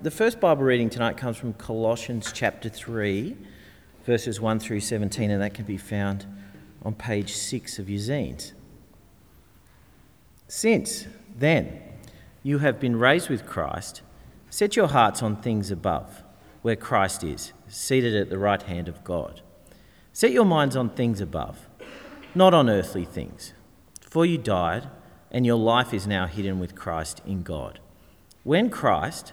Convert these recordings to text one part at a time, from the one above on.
The first Bible reading tonight comes from Colossians chapter 3, verses 1 through 17, and that can be found on page 6 of your zines. Since then you have been raised with Christ, set your hearts on things above, where Christ is, seated at the right hand of God. Set your minds on things above, not on earthly things. For you died, and your life is now hidden with Christ in God. When Christ,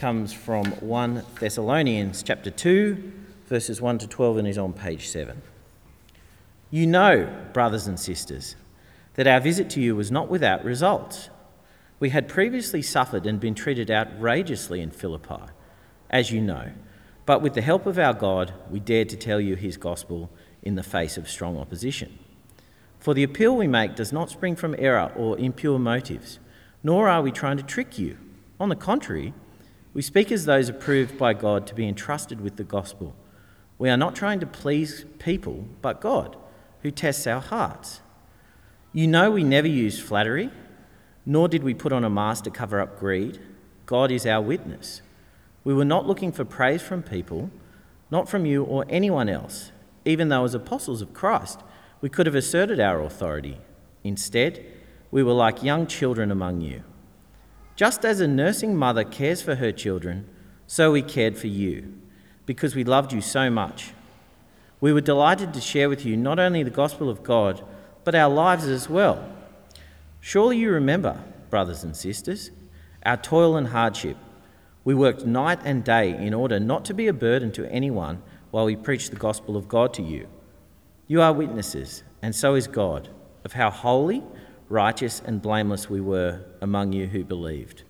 comes from 1 Thessalonians chapter 2, verses 1 to 12, and is on page 7. You know, brothers and sisters, that our visit to you was not without results. We had previously suffered and been treated outrageously in Philippi, as you know, but with the help of our God, we dared to tell you his gospel in the face of strong opposition. For the appeal we make does not spring from error or impure motives, nor are we trying to trick you. On the contrary, we speak as those approved by God to be entrusted with the gospel. We are not trying to please people, but God, who tests our hearts. You know we never used flattery, nor did we put on a mask to cover up greed. God is our witness. We were not looking for praise from people, not from you or anyone else, even though as apostles of Christ we could have asserted our authority. Instead, we were like young children among you. Just as a nursing mother cares for her children, so we cared for you, because we loved you so much. We were delighted to share with you not only the gospel of God, but our lives as well. Surely you remember, brothers and sisters, our toil and hardship. We worked night and day in order not to be a burden to anyone while we preached the gospel of God to you. You are witnesses, and so is God, of how holy righteous and blameless we were among you who believed.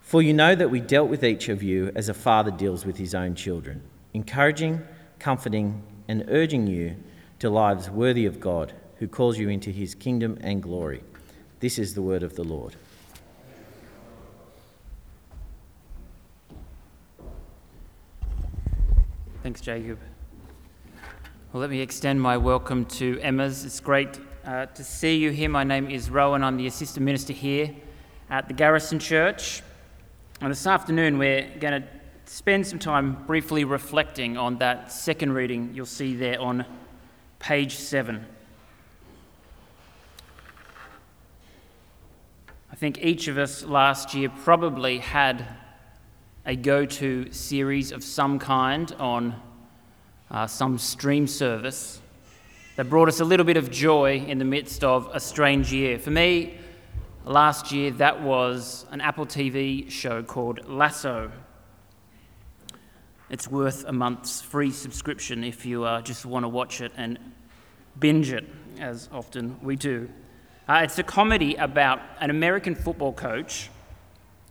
For you know that we dealt with each of you as a father deals with his own children, encouraging, comforting, and urging you to lives worthy of God, who calls you into his kingdom and glory. This is the word of the Lord. Thanks, Jacob. Well, let me extend my welcome to Emma's. It's great uh, to see you here. My name is Rowan. I'm the assistant minister here at the Garrison Church. And this afternoon, we're going to spend some time briefly reflecting on that second reading you'll see there on page 7. I think each of us last year probably had a go to series of some kind on uh, some stream service that brought us a little bit of joy in the midst of a strange year. For me, last year, that was an Apple TV show called Lasso. it's worth a month's free subscription if you uh, just want to watch it and binge it, as often we do. Uh, it's a comedy about an American football coach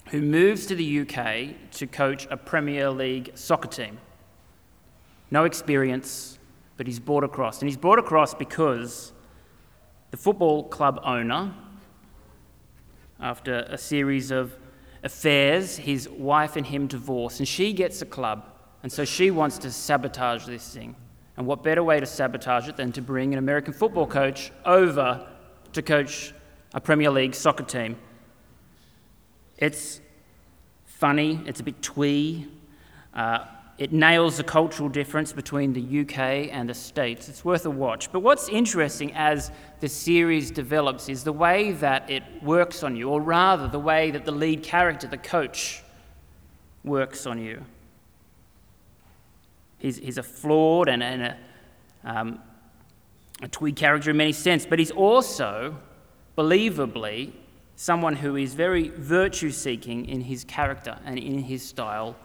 who moves to the UK to coach a Premier League soccer team. No experience, but he's brought across. And he's brought across because the football club owner, after a series of affairs, his wife and him divorce, and she gets a club. And so she wants to sabotage this thing. And what better way to sabotage it than to bring an American football coach over to coach a Premier League soccer team? It's funny, it's a bit twee. Uh, it nails the cultural difference between the UK and the States. It's worth a watch. But what's interesting as the series develops is the way that it works on you, or rather, the way that the lead character, the coach, works on you. He's, he's a flawed and, and a, um, a twee character in many sense, but he's also, believably, someone who is very virtue seeking in his character and in his style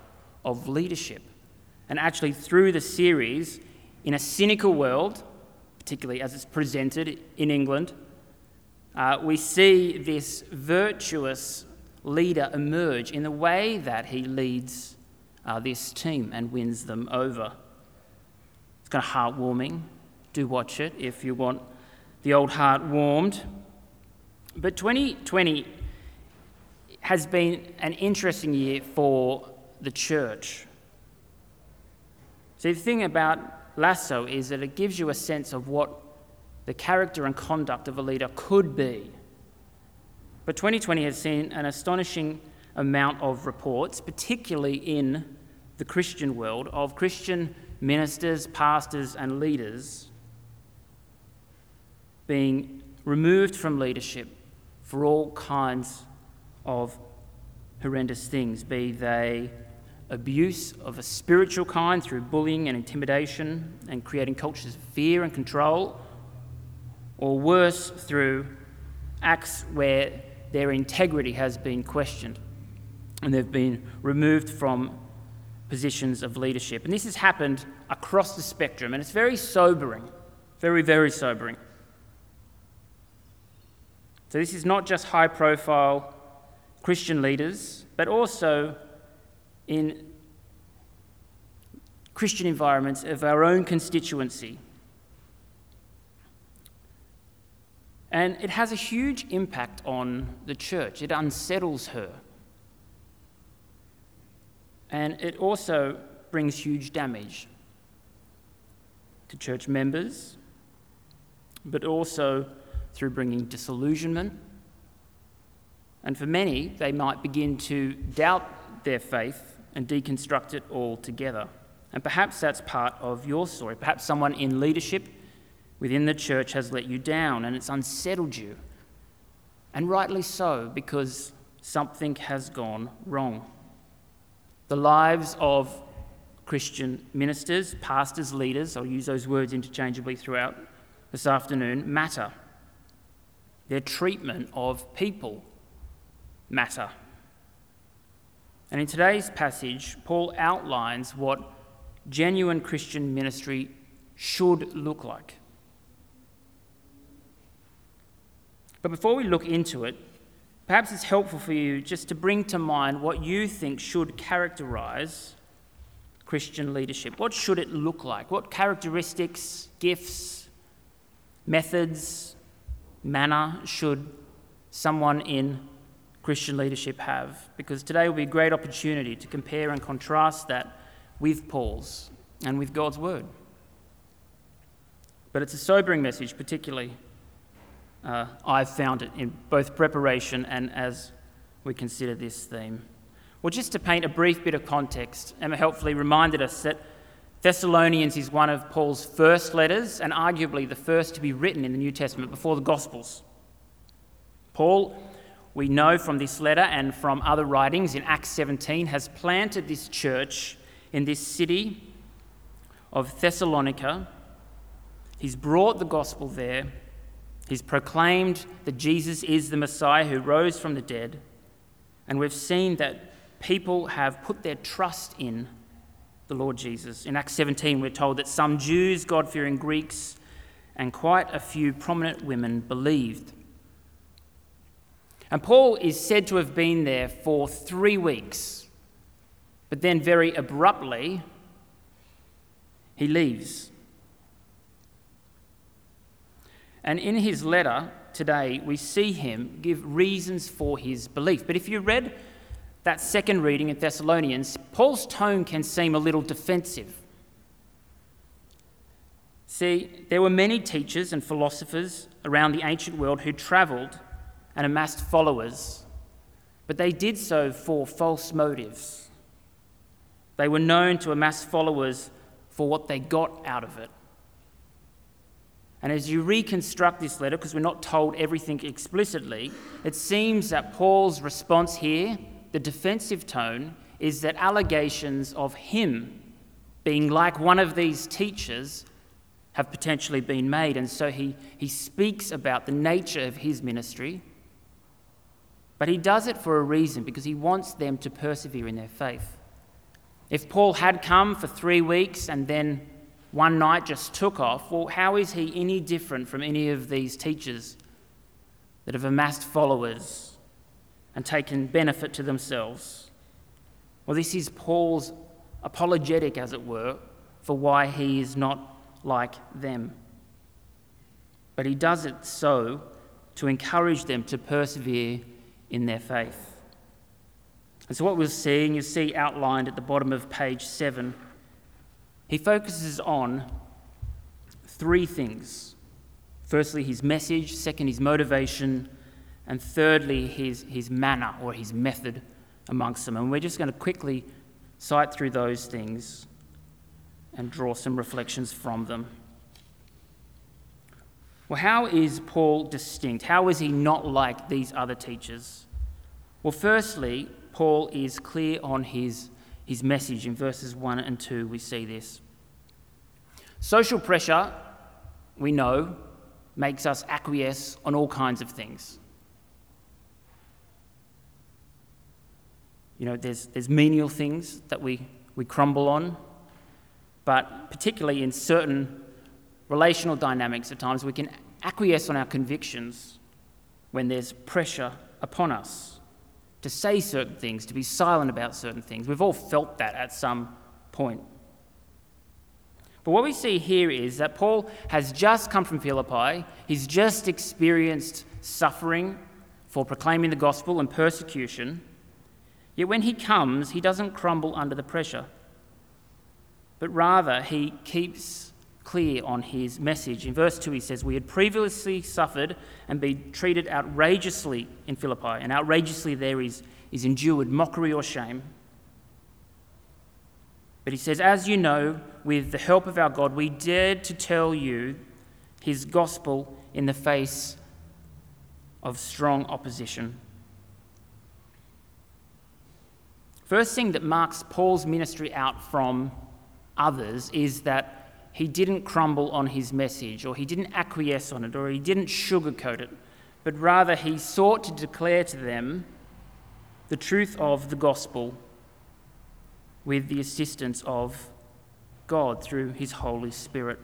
of leadership. And actually, through the series, in a cynical world, particularly as it's presented in England, uh, we see this virtuous leader emerge in the way that he leads uh, this team and wins them over. It's kind of heartwarming. Do watch it if you want the old heart warmed. But 2020 has been an interesting year for the church. See, the thing about Lasso is that it gives you a sense of what the character and conduct of a leader could be. But 2020 has seen an astonishing amount of reports, particularly in the Christian world, of Christian ministers, pastors, and leaders being removed from leadership for all kinds of horrendous things, be they abuse of a spiritual kind through bullying and intimidation and creating cultures of fear and control, or worse, through acts where their integrity has been questioned and they've been removed from positions of leadership. And this has happened across the spectrum, and it's very sobering, very, very sobering. So, this is not just high profile Christian leaders, but also in Christian environments of our own constituency. And it has a huge impact on the church. It unsettles her. And it also brings huge damage to church members, but also through bringing disillusionment. And for many, they might begin to doubt their faith and deconstruct it all together. And perhaps that's part of your story. Perhaps someone in leadership within the church has let you down and it's unsettled you. And rightly so, because something has gone wrong. The lives of Christian ministers, pastors, leaders, I'll use those words interchangeably throughout this afternoon, matter. Their treatment of people matter. And in today's passage, Paul outlines what genuine Christian ministry should look like. But before we look into it, perhaps it's helpful for you just to bring to mind what you think should characterize Christian leadership. What should it look like? What characteristics, gifts, methods, manner should someone in Christian leadership have, because today will be a great opportunity to compare and contrast that with Paul's and with God's Word. But it's a sobering message, particularly. Uh, I've found it in both preparation and as we consider this theme. Well, just to paint a brief bit of context, Emma helpfully reminded us that Thessalonians is one of Paul's first letters and arguably the first to be written in the New Testament before the Gospels. Paul we know from this letter and from other writings in Acts 17, has planted this church in this city of Thessalonica. He's brought the gospel there. He's proclaimed that Jesus is the Messiah who rose from the dead. And we've seen that people have put their trust in the Lord Jesus. In Acts 17, we're told that some Jews, God fearing Greeks, and quite a few prominent women believed. And Paul is said to have been there for three weeks, but then very abruptly, he leaves. And in his letter today, we see him give reasons for his belief. But if you read that second reading in Thessalonians, Paul's tone can seem a little defensive. See, there were many teachers and philosophers around the ancient world who travelled and amassed followers, but they did so for false motives. They were known to amass followers for what they got out of it. And as you reconstruct this letter, because we're not told everything explicitly, it seems that Paul's response here the defensive tone is that allegations of him being like one of these teachers have potentially been made. And so he, he speaks about the nature of his ministry, but he does it for a reason because he wants them to persevere in their faith. If Paul had come for three weeks and then one night just took off, well, how is he any different from any of these teachers that have amassed followers and taken benefit to themselves. Well, this is Paul's apologetic, as it were, for why he is not like them. But he does it so to encourage them to persevere in their faith. And so, what we're seeing, you see outlined at the bottom of page seven, he focuses on three things. Firstly, his message, second, his motivation, and thirdly, his, his manner or his method amongst them. And we're just going to quickly sight through those things and draw some reflections from them. Well, how is Paul distinct? How is he not like these other teachers? Well, firstly, Paul is clear on his, his message. In verses 1 and 2, we see this. Social pressure, we know, makes us acquiesce on all kinds of things. You know, there's, there's menial things that we, we crumble on, but particularly in certain relational dynamics at times, we can acquiesce on our convictions when there's pressure upon us to say certain things, to be silent about certain things. We've all felt that at some point. But what we see here is that Paul has just come from Philippi, he's just experienced suffering for proclaiming the gospel and persecution. Yet when he comes, he doesn't crumble under the pressure, but rather he keeps clear on his message. In verse 2, he says, We had previously suffered and been treated outrageously in Philippi, and outrageously there is, is endured mockery or shame. But he says, As you know, with the help of our God, we dared to tell you his gospel in the face of strong opposition. First thing that marks Paul's ministry out from others is that he didn't crumble on his message, or he didn't acquiesce on it, or he didn't sugarcoat it, but rather he sought to declare to them the truth of the gospel with the assistance of God through his Holy Spirit.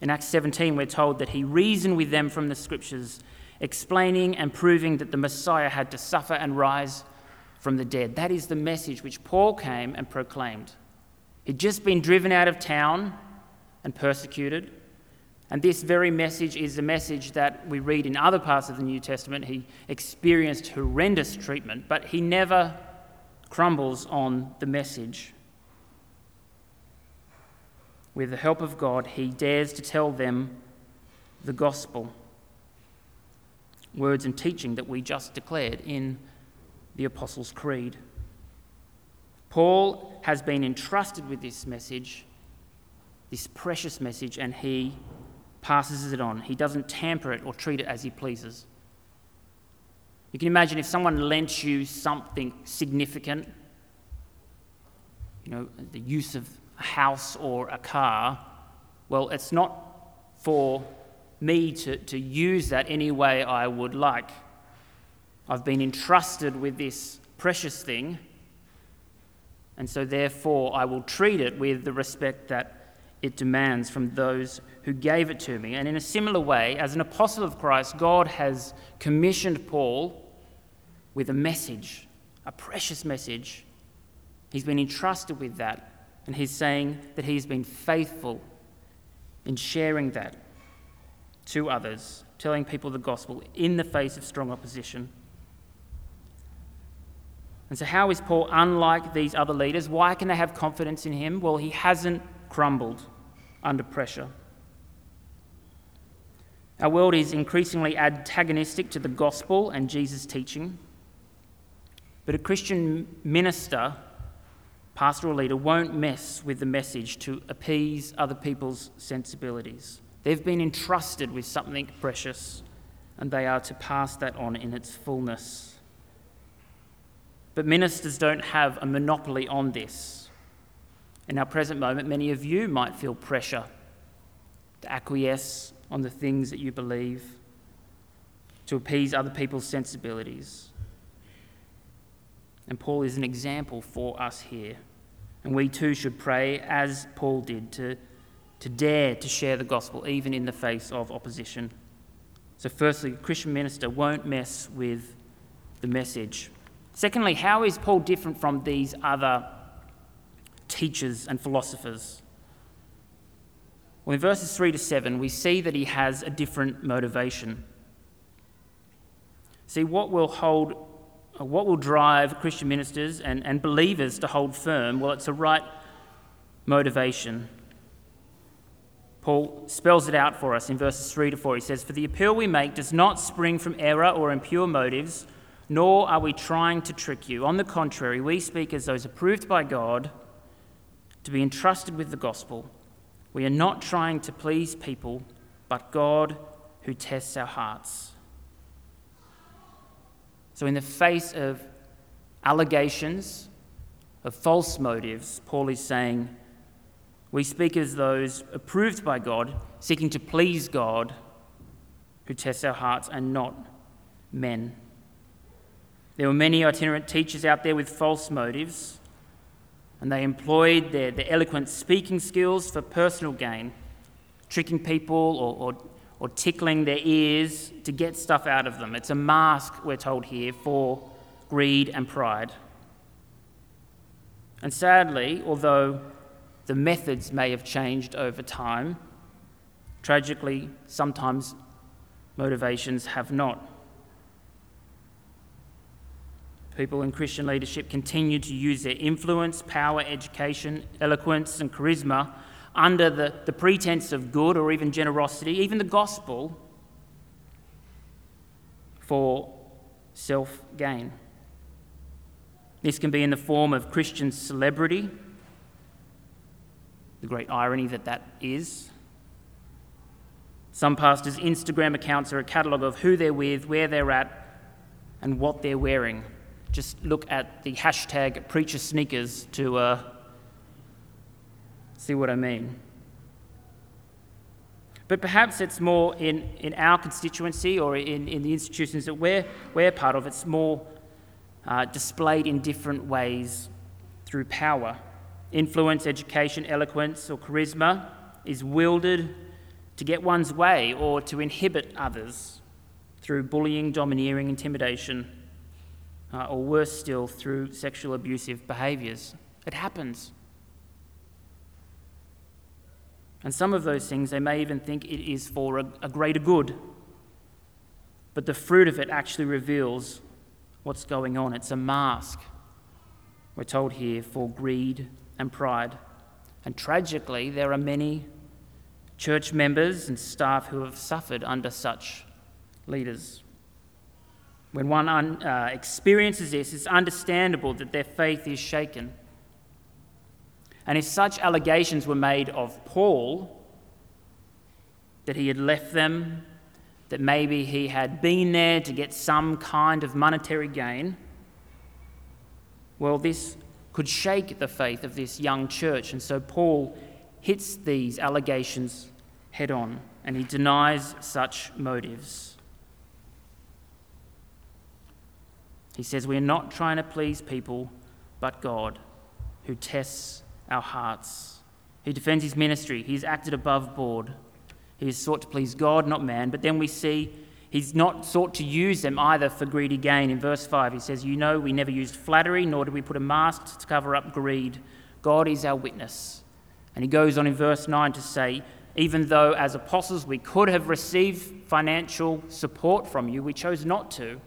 In Acts 17, we're told that he reasoned with them from the scriptures, explaining and proving that the Messiah had to suffer and rise from the dead. That is the message which Paul came and proclaimed. He'd just been driven out of town and persecuted. And this very message is the message that we read in other parts of the New Testament. He experienced horrendous treatment, but he never crumbles on the message. With the help of God, he dares to tell them the gospel, words and teaching that we just declared in the Apostles' Creed. Paul has been entrusted with this message, this precious message, and he passes it on. He doesn't tamper it or treat it as he pleases. You can imagine if someone lent you something significant, you know, the use of a house or a car, well, it's not for me to, to use that any way I would like. I've been entrusted with this precious thing, and so therefore I will treat it with the respect that it demands from those who gave it to me. And in a similar way, as an apostle of Christ, God has commissioned Paul with a message, a precious message. He's been entrusted with that, and he's saying that he's been faithful in sharing that to others, telling people the gospel in the face of strong opposition. And so, how is Paul unlike these other leaders? Why can they have confidence in him? Well, he hasn't crumbled under pressure. Our world is increasingly antagonistic to the gospel and Jesus' teaching. But a Christian minister, pastoral leader, won't mess with the message to appease other people's sensibilities. They've been entrusted with something precious, and they are to pass that on in its fullness. But ministers don't have a monopoly on this. In our present moment, many of you might feel pressure to acquiesce on the things that you believe, to appease other people's sensibilities. And Paul is an example for us here. And we too should pray, as Paul did, to, to dare to share the gospel even in the face of opposition. So, firstly, a Christian minister won't mess with the message. Secondly, how is Paul different from these other teachers and philosophers? Well, in verses 3 to 7, we see that he has a different motivation. See, what will hold, uh, what will drive Christian ministers and, and believers to hold firm? Well, it's a right motivation. Paul spells it out for us in verses 3 to 4. He says, For the appeal we make does not spring from error or impure motives, nor are we trying to trick you. On the contrary, we speak as those approved by God to be entrusted with the gospel. We are not trying to please people, but God who tests our hearts. So, in the face of allegations of false motives, Paul is saying, we speak as those approved by God, seeking to please God who tests our hearts and not men. There were many itinerant teachers out there with false motives and they employed their, their eloquent speaking skills for personal gain, tricking people or, or, or tickling their ears to get stuff out of them. It's a mask, we're told here, for greed and pride. And sadly, although the methods may have changed over time, tragically, sometimes motivations have not. People in Christian leadership continue to use their influence, power, education, eloquence, and charisma under the, the pretense of good or even generosity, even the gospel, for self gain. This can be in the form of Christian celebrity, the great irony that that is. Some pastors' Instagram accounts are a catalogue of who they're with, where they're at, and what they're wearing just look at the hashtag preacher sneakers to uh, see what I mean. But perhaps it's more in, in our constituency or in, in the institutions that we're, we're part of, it's more uh, displayed in different ways through power. Influence, education, eloquence, or charisma is wielded to get one's way or to inhibit others through bullying, domineering, intimidation uh, or worse still, through sexual abusive behaviours. It happens. And some of those things, they may even think it is for a, a greater good. But the fruit of it actually reveals what's going on. It's a mask, we're told here, for greed and pride. And tragically, there are many church members and staff who have suffered under such leaders. When one un, uh, experiences this, it's understandable that their faith is shaken. And if such allegations were made of Paul, that he had left them, that maybe he had been there to get some kind of monetary gain, well, this could shake the faith of this young church. And so Paul hits these allegations head on and he denies such motives. He says, We're not trying to please people, but God. who tests our hearts. He defends his ministry. He's acted above board. He has sought to please God, not man. But then we see he's not sought to use them either for greedy gain. In verse 5, he says, You know, we never used flattery, nor did we put a mask to cover up greed. God is our witness. And he goes on in verse 9 to say, Even though as apostles we could have received financial support from you, we chose not to.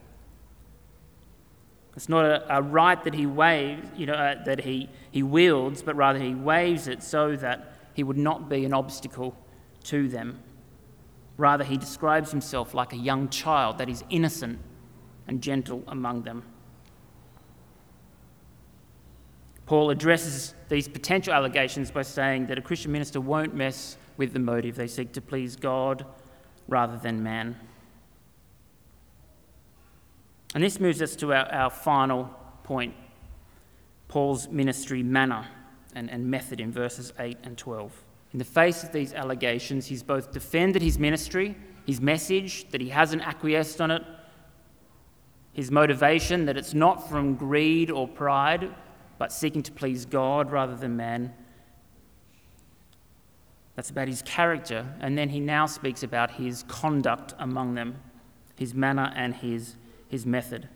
It's not a, a right that he waves, you know, uh, that he, he wields, but rather he waves it so that he would not be an obstacle to them. Rather, he describes himself like a young child that is innocent and gentle among them. Paul addresses these potential allegations by saying that a Christian minister won't mess with the motive. They seek to please God rather than man. And this moves us to our, our final point Paul's ministry manner and, and method in verses 8 and 12. In the face of these allegations, he's both defended his ministry, his message, that he hasn't acquiesced on it, his motivation, that it's not from greed or pride, but seeking to please God rather than man. That's about his character. And then he now speaks about his conduct among them, his manner and his his method.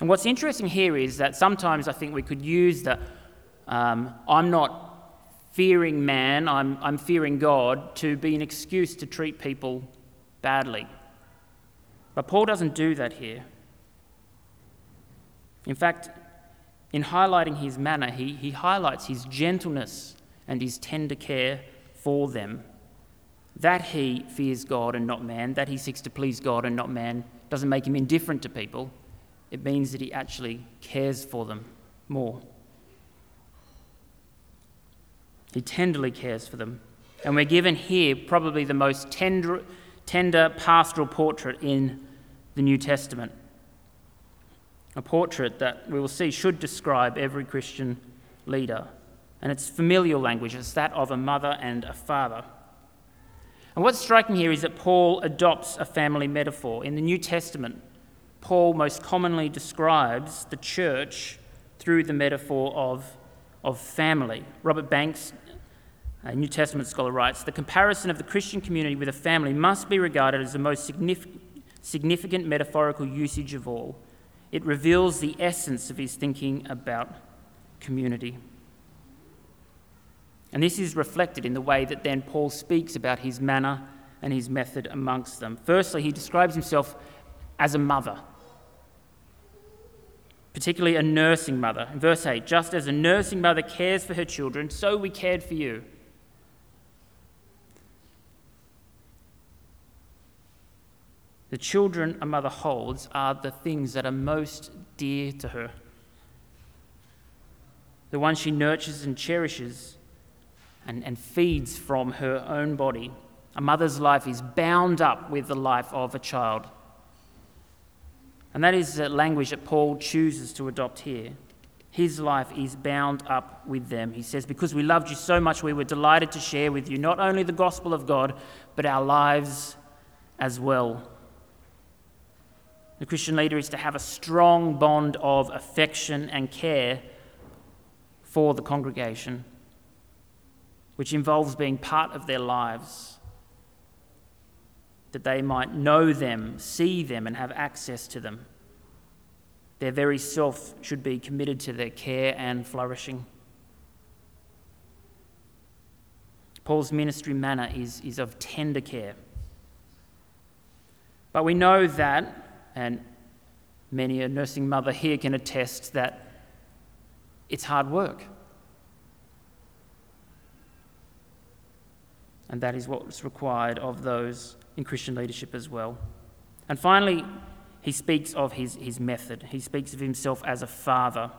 And what's interesting here is that sometimes I think we could use the um, I'm not fearing man, I'm, I'm fearing God to be an excuse to treat people badly. But Paul doesn't do that here. In fact, in highlighting his manner, he, he highlights his gentleness and his tender care for them. That he fears God and not man, that he seeks to please God and not man, doesn't make him indifferent to people. It means that he actually cares for them more. He tenderly cares for them. And we're given here probably the most tender, tender pastoral portrait in the New Testament. A portrait that we will see should describe every Christian leader. And it's familial language, it's that of a mother and a father. And what's striking here is that Paul adopts a family metaphor. In the New Testament, Paul most commonly describes the church through the metaphor of, of family. Robert Banks, a New Testament scholar, writes The comparison of the Christian community with a family must be regarded as the most significant, significant metaphorical usage of all. It reveals the essence of his thinking about community. And this is reflected in the way that then Paul speaks about his manner and his method amongst them. Firstly, he describes himself as a mother, particularly a nursing mother. In verse 8, just as a nursing mother cares for her children, so we cared for you. The children a mother holds are the things that are most dear to her. The ones she nurtures and cherishes and, and feeds from her own body. A mother's life is bound up with the life of a child. And that is the language that Paul chooses to adopt here. His life is bound up with them. He says, Because we loved you so much, we were delighted to share with you not only the gospel of God, but our lives as well. The Christian leader is to have a strong bond of affection and care for the congregation which involves being part of their lives, that they might know them, see them, and have access to them. Their very self should be committed to their care and flourishing. Paul's ministry manner is, is of tender care. But we know that, and many a nursing mother here can attest, that it's hard work. And that is what's required of those in Christian leadership as well. And finally, he speaks of his, his method. He speaks of himself as a father.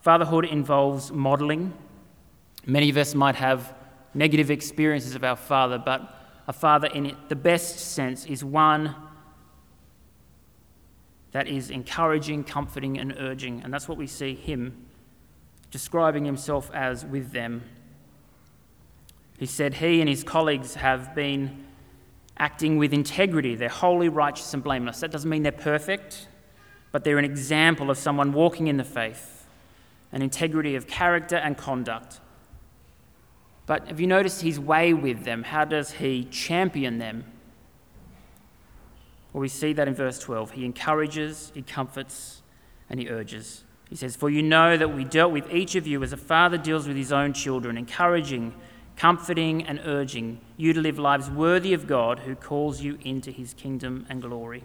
Fatherhood involves modelling. Many of us might have negative experiences of our father, but a father, in it, the best sense, is one that is encouraging, comforting, and urging. And that's what we see him describing himself as with them he said he and his colleagues have been acting with integrity. They're holy, righteous, and blameless. That doesn't mean they're perfect, but they're an example of someone walking in the faith, and integrity of character and conduct. But have you noticed his way with them? How does he champion them? Well, we see that in verse 12. He encourages, he comforts, and he urges. He says, For you know that we dealt with each of you as a father deals with his own children, encouraging, comforting, and urging you to live lives worthy of God who calls you into his kingdom and glory.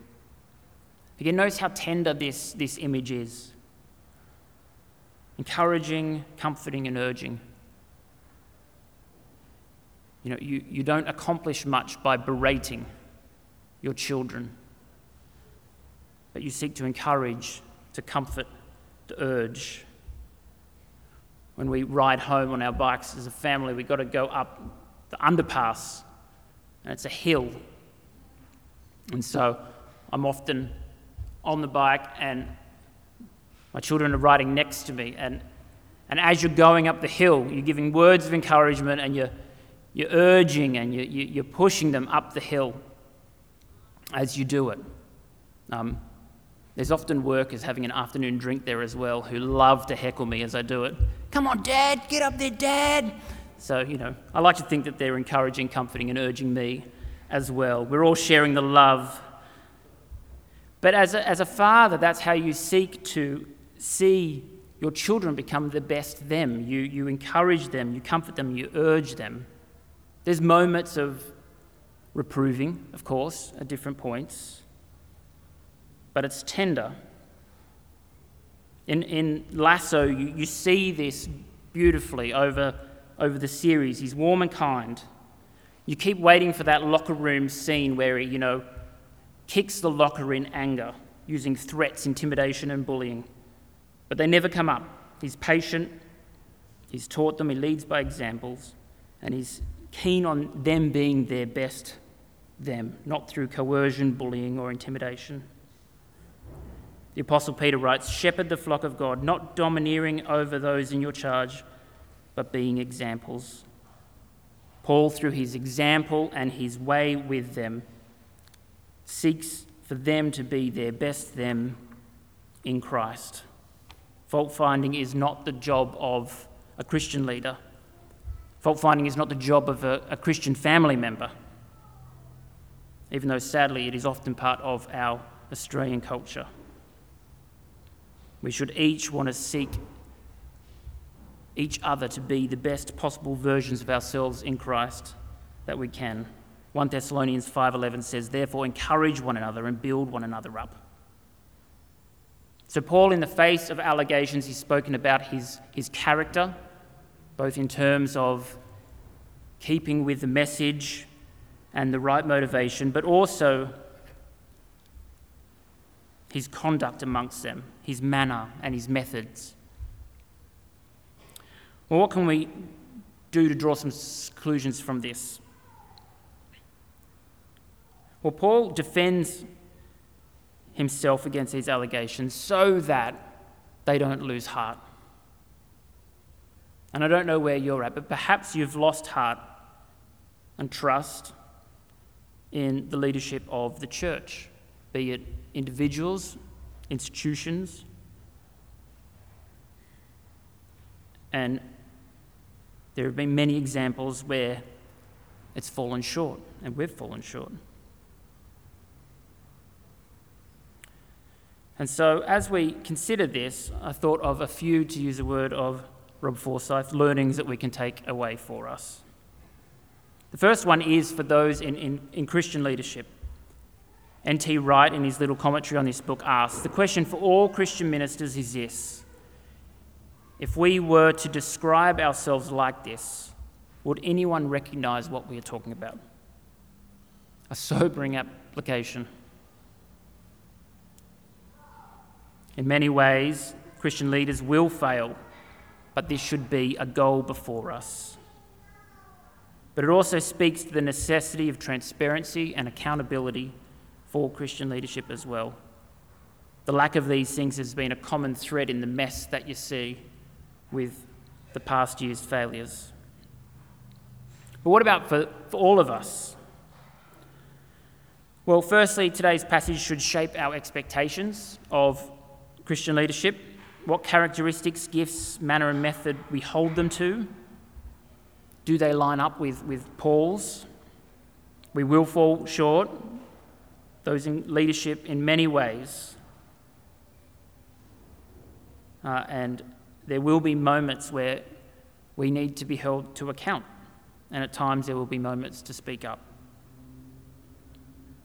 Again, notice how tender this, this image is encouraging, comforting, and urging. You know, you, you don't accomplish much by berating your children, but you seek to encourage, to comfort, to urge. When we ride home on our bikes as a family, we've got to go up the underpass, and it's a hill. And so I'm often on the bike, and my children are riding next to me. And, and as you're going up the hill, you're giving words of encouragement and you're, you're urging and you, you, you're pushing them up the hill as you do it. Um, there's often workers having an afternoon drink there as well who love to heckle me as I do it. Come on, Dad, get up there, Dad. So, you know, I like to think that they're encouraging, comforting, and urging me as well. We're all sharing the love. But as a, as a father, that's how you seek to see your children become the best them. You, you encourage them, you comfort them, you urge them. There's moments of reproving, of course, at different points but it's tender. In, in Lasso, you, you see this beautifully over, over the series. He's warm and kind. You keep waiting for that locker room scene where he, you know, kicks the locker in anger, using threats, intimidation, and bullying. But they never come up. He's patient, he's taught them, he leads by examples, and he's keen on them being their best them, not through coercion, bullying, or intimidation. The Apostle Peter writes Shepherd the flock of God, not domineering over those in your charge, but being examples. Paul, through his example and his way with them, seeks for them to be their best them in Christ. Fault finding is not the job of a Christian leader. Fault finding is not the job of a, a Christian family member, even though sadly it is often part of our Australian culture. We should each want to seek each other to be the best possible versions of ourselves in Christ that we can. 1 Thessalonians 5:11 says, "Therefore encourage one another and build one another up." So Paul in the face of allegations he's spoken about his his character both in terms of keeping with the message and the right motivation, but also his conduct amongst them, his manner, and his methods. Well, what can we do to draw some conclusions from this? Well, Paul defends himself against these allegations so that they don't lose heart. And I don't know where you're at, but perhaps you've lost heart and trust in the leadership of the church, be it individuals, institutions, and there have been many examples where it's fallen short, and we've fallen short. And so, as we consider this, I thought of a few, to use a word of Rob Forsyth, learnings that we can take away for us. The first one is for those in, in, in Christian leadership. N.T. Wright, in his little commentary on this book, asks The question for all Christian ministers is this If we were to describe ourselves like this, would anyone recognize what we are talking about? A sobering application. In many ways, Christian leaders will fail, but this should be a goal before us. But it also speaks to the necessity of transparency and accountability for Christian leadership as well. The lack of these things has been a common thread in the mess that you see with the past year's failures. But what about for, for all of us? Well, firstly, today's passage should shape our expectations of Christian leadership. what characteristics, gifts, manner, and method we hold them to. Do they line up with, with Paul's? We will fall short, those in leadership, in many ways. Uh, and there will be moments where we need to be held to account, and at times there will be moments to speak up.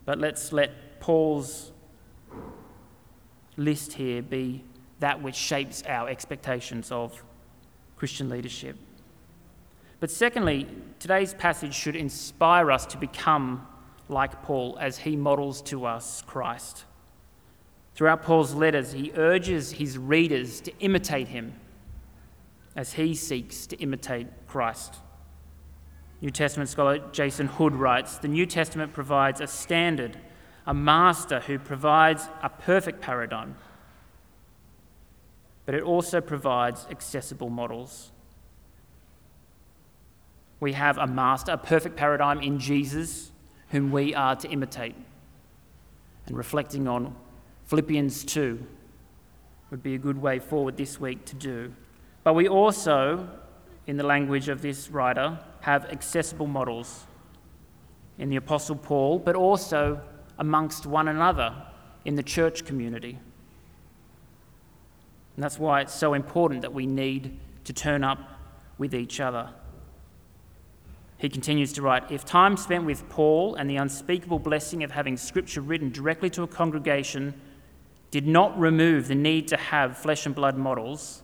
But let's let Paul's list here be that which shapes our expectations of Christian leadership. But secondly, today's passage should inspire us to become like Paul as he models to us Christ. Throughout Paul's letters, he urges his readers to imitate him as he seeks to imitate Christ. New Testament scholar Jason Hood writes The New Testament provides a standard, a master who provides a perfect paradigm but it also provides accessible models. We have a master, a perfect paradigm in Jesus, whom we are to imitate. And reflecting on Philippians 2 would be a good way forward this week to do. But we also, in the language of this writer, have accessible models in the Apostle Paul, but also amongst one another in the church community. And that's why it's so important that we need to turn up with each other. He continues to write If time spent with Paul and the unspeakable blessing of having scripture written directly to a congregation did not remove the need to have flesh and blood models,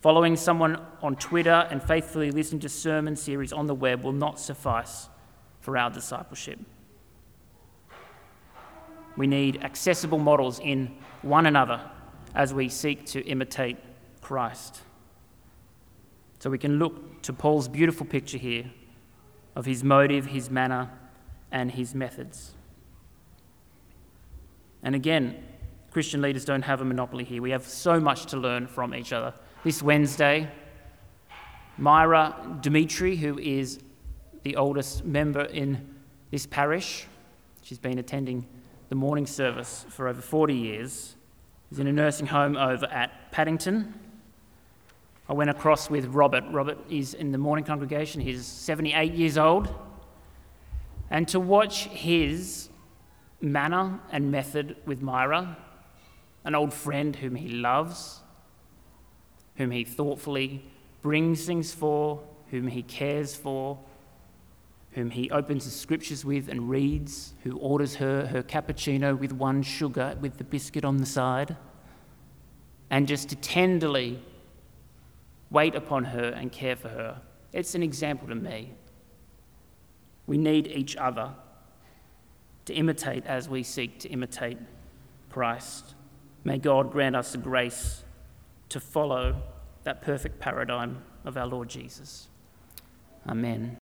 following someone on Twitter and faithfully listening to sermon series on the web will not suffice for our discipleship. We need accessible models in one another as we seek to imitate Christ. So we can look to Paul's beautiful picture here of his motive, his manner, and his methods. And again, Christian leaders don't have a monopoly here. We have so much to learn from each other. This Wednesday, Myra Dimitri, who is the oldest member in this parish, she's been attending the morning service for over 40 years. is in a nursing home over at Paddington. I went across with Robert. Robert is in the morning congregation. He's 78 years old. And to watch his manner and method with Myra, an old friend whom he loves, whom he thoughtfully brings things for, whom he cares for, whom he opens the scriptures with and reads, who orders her her cappuccino with one sugar with the biscuit on the side, and just to tenderly wait upon her and care for her. It's an example to me. We need each other to imitate as we seek to imitate Christ. May God grant us the grace to follow that perfect paradigm of our Lord Jesus. Amen.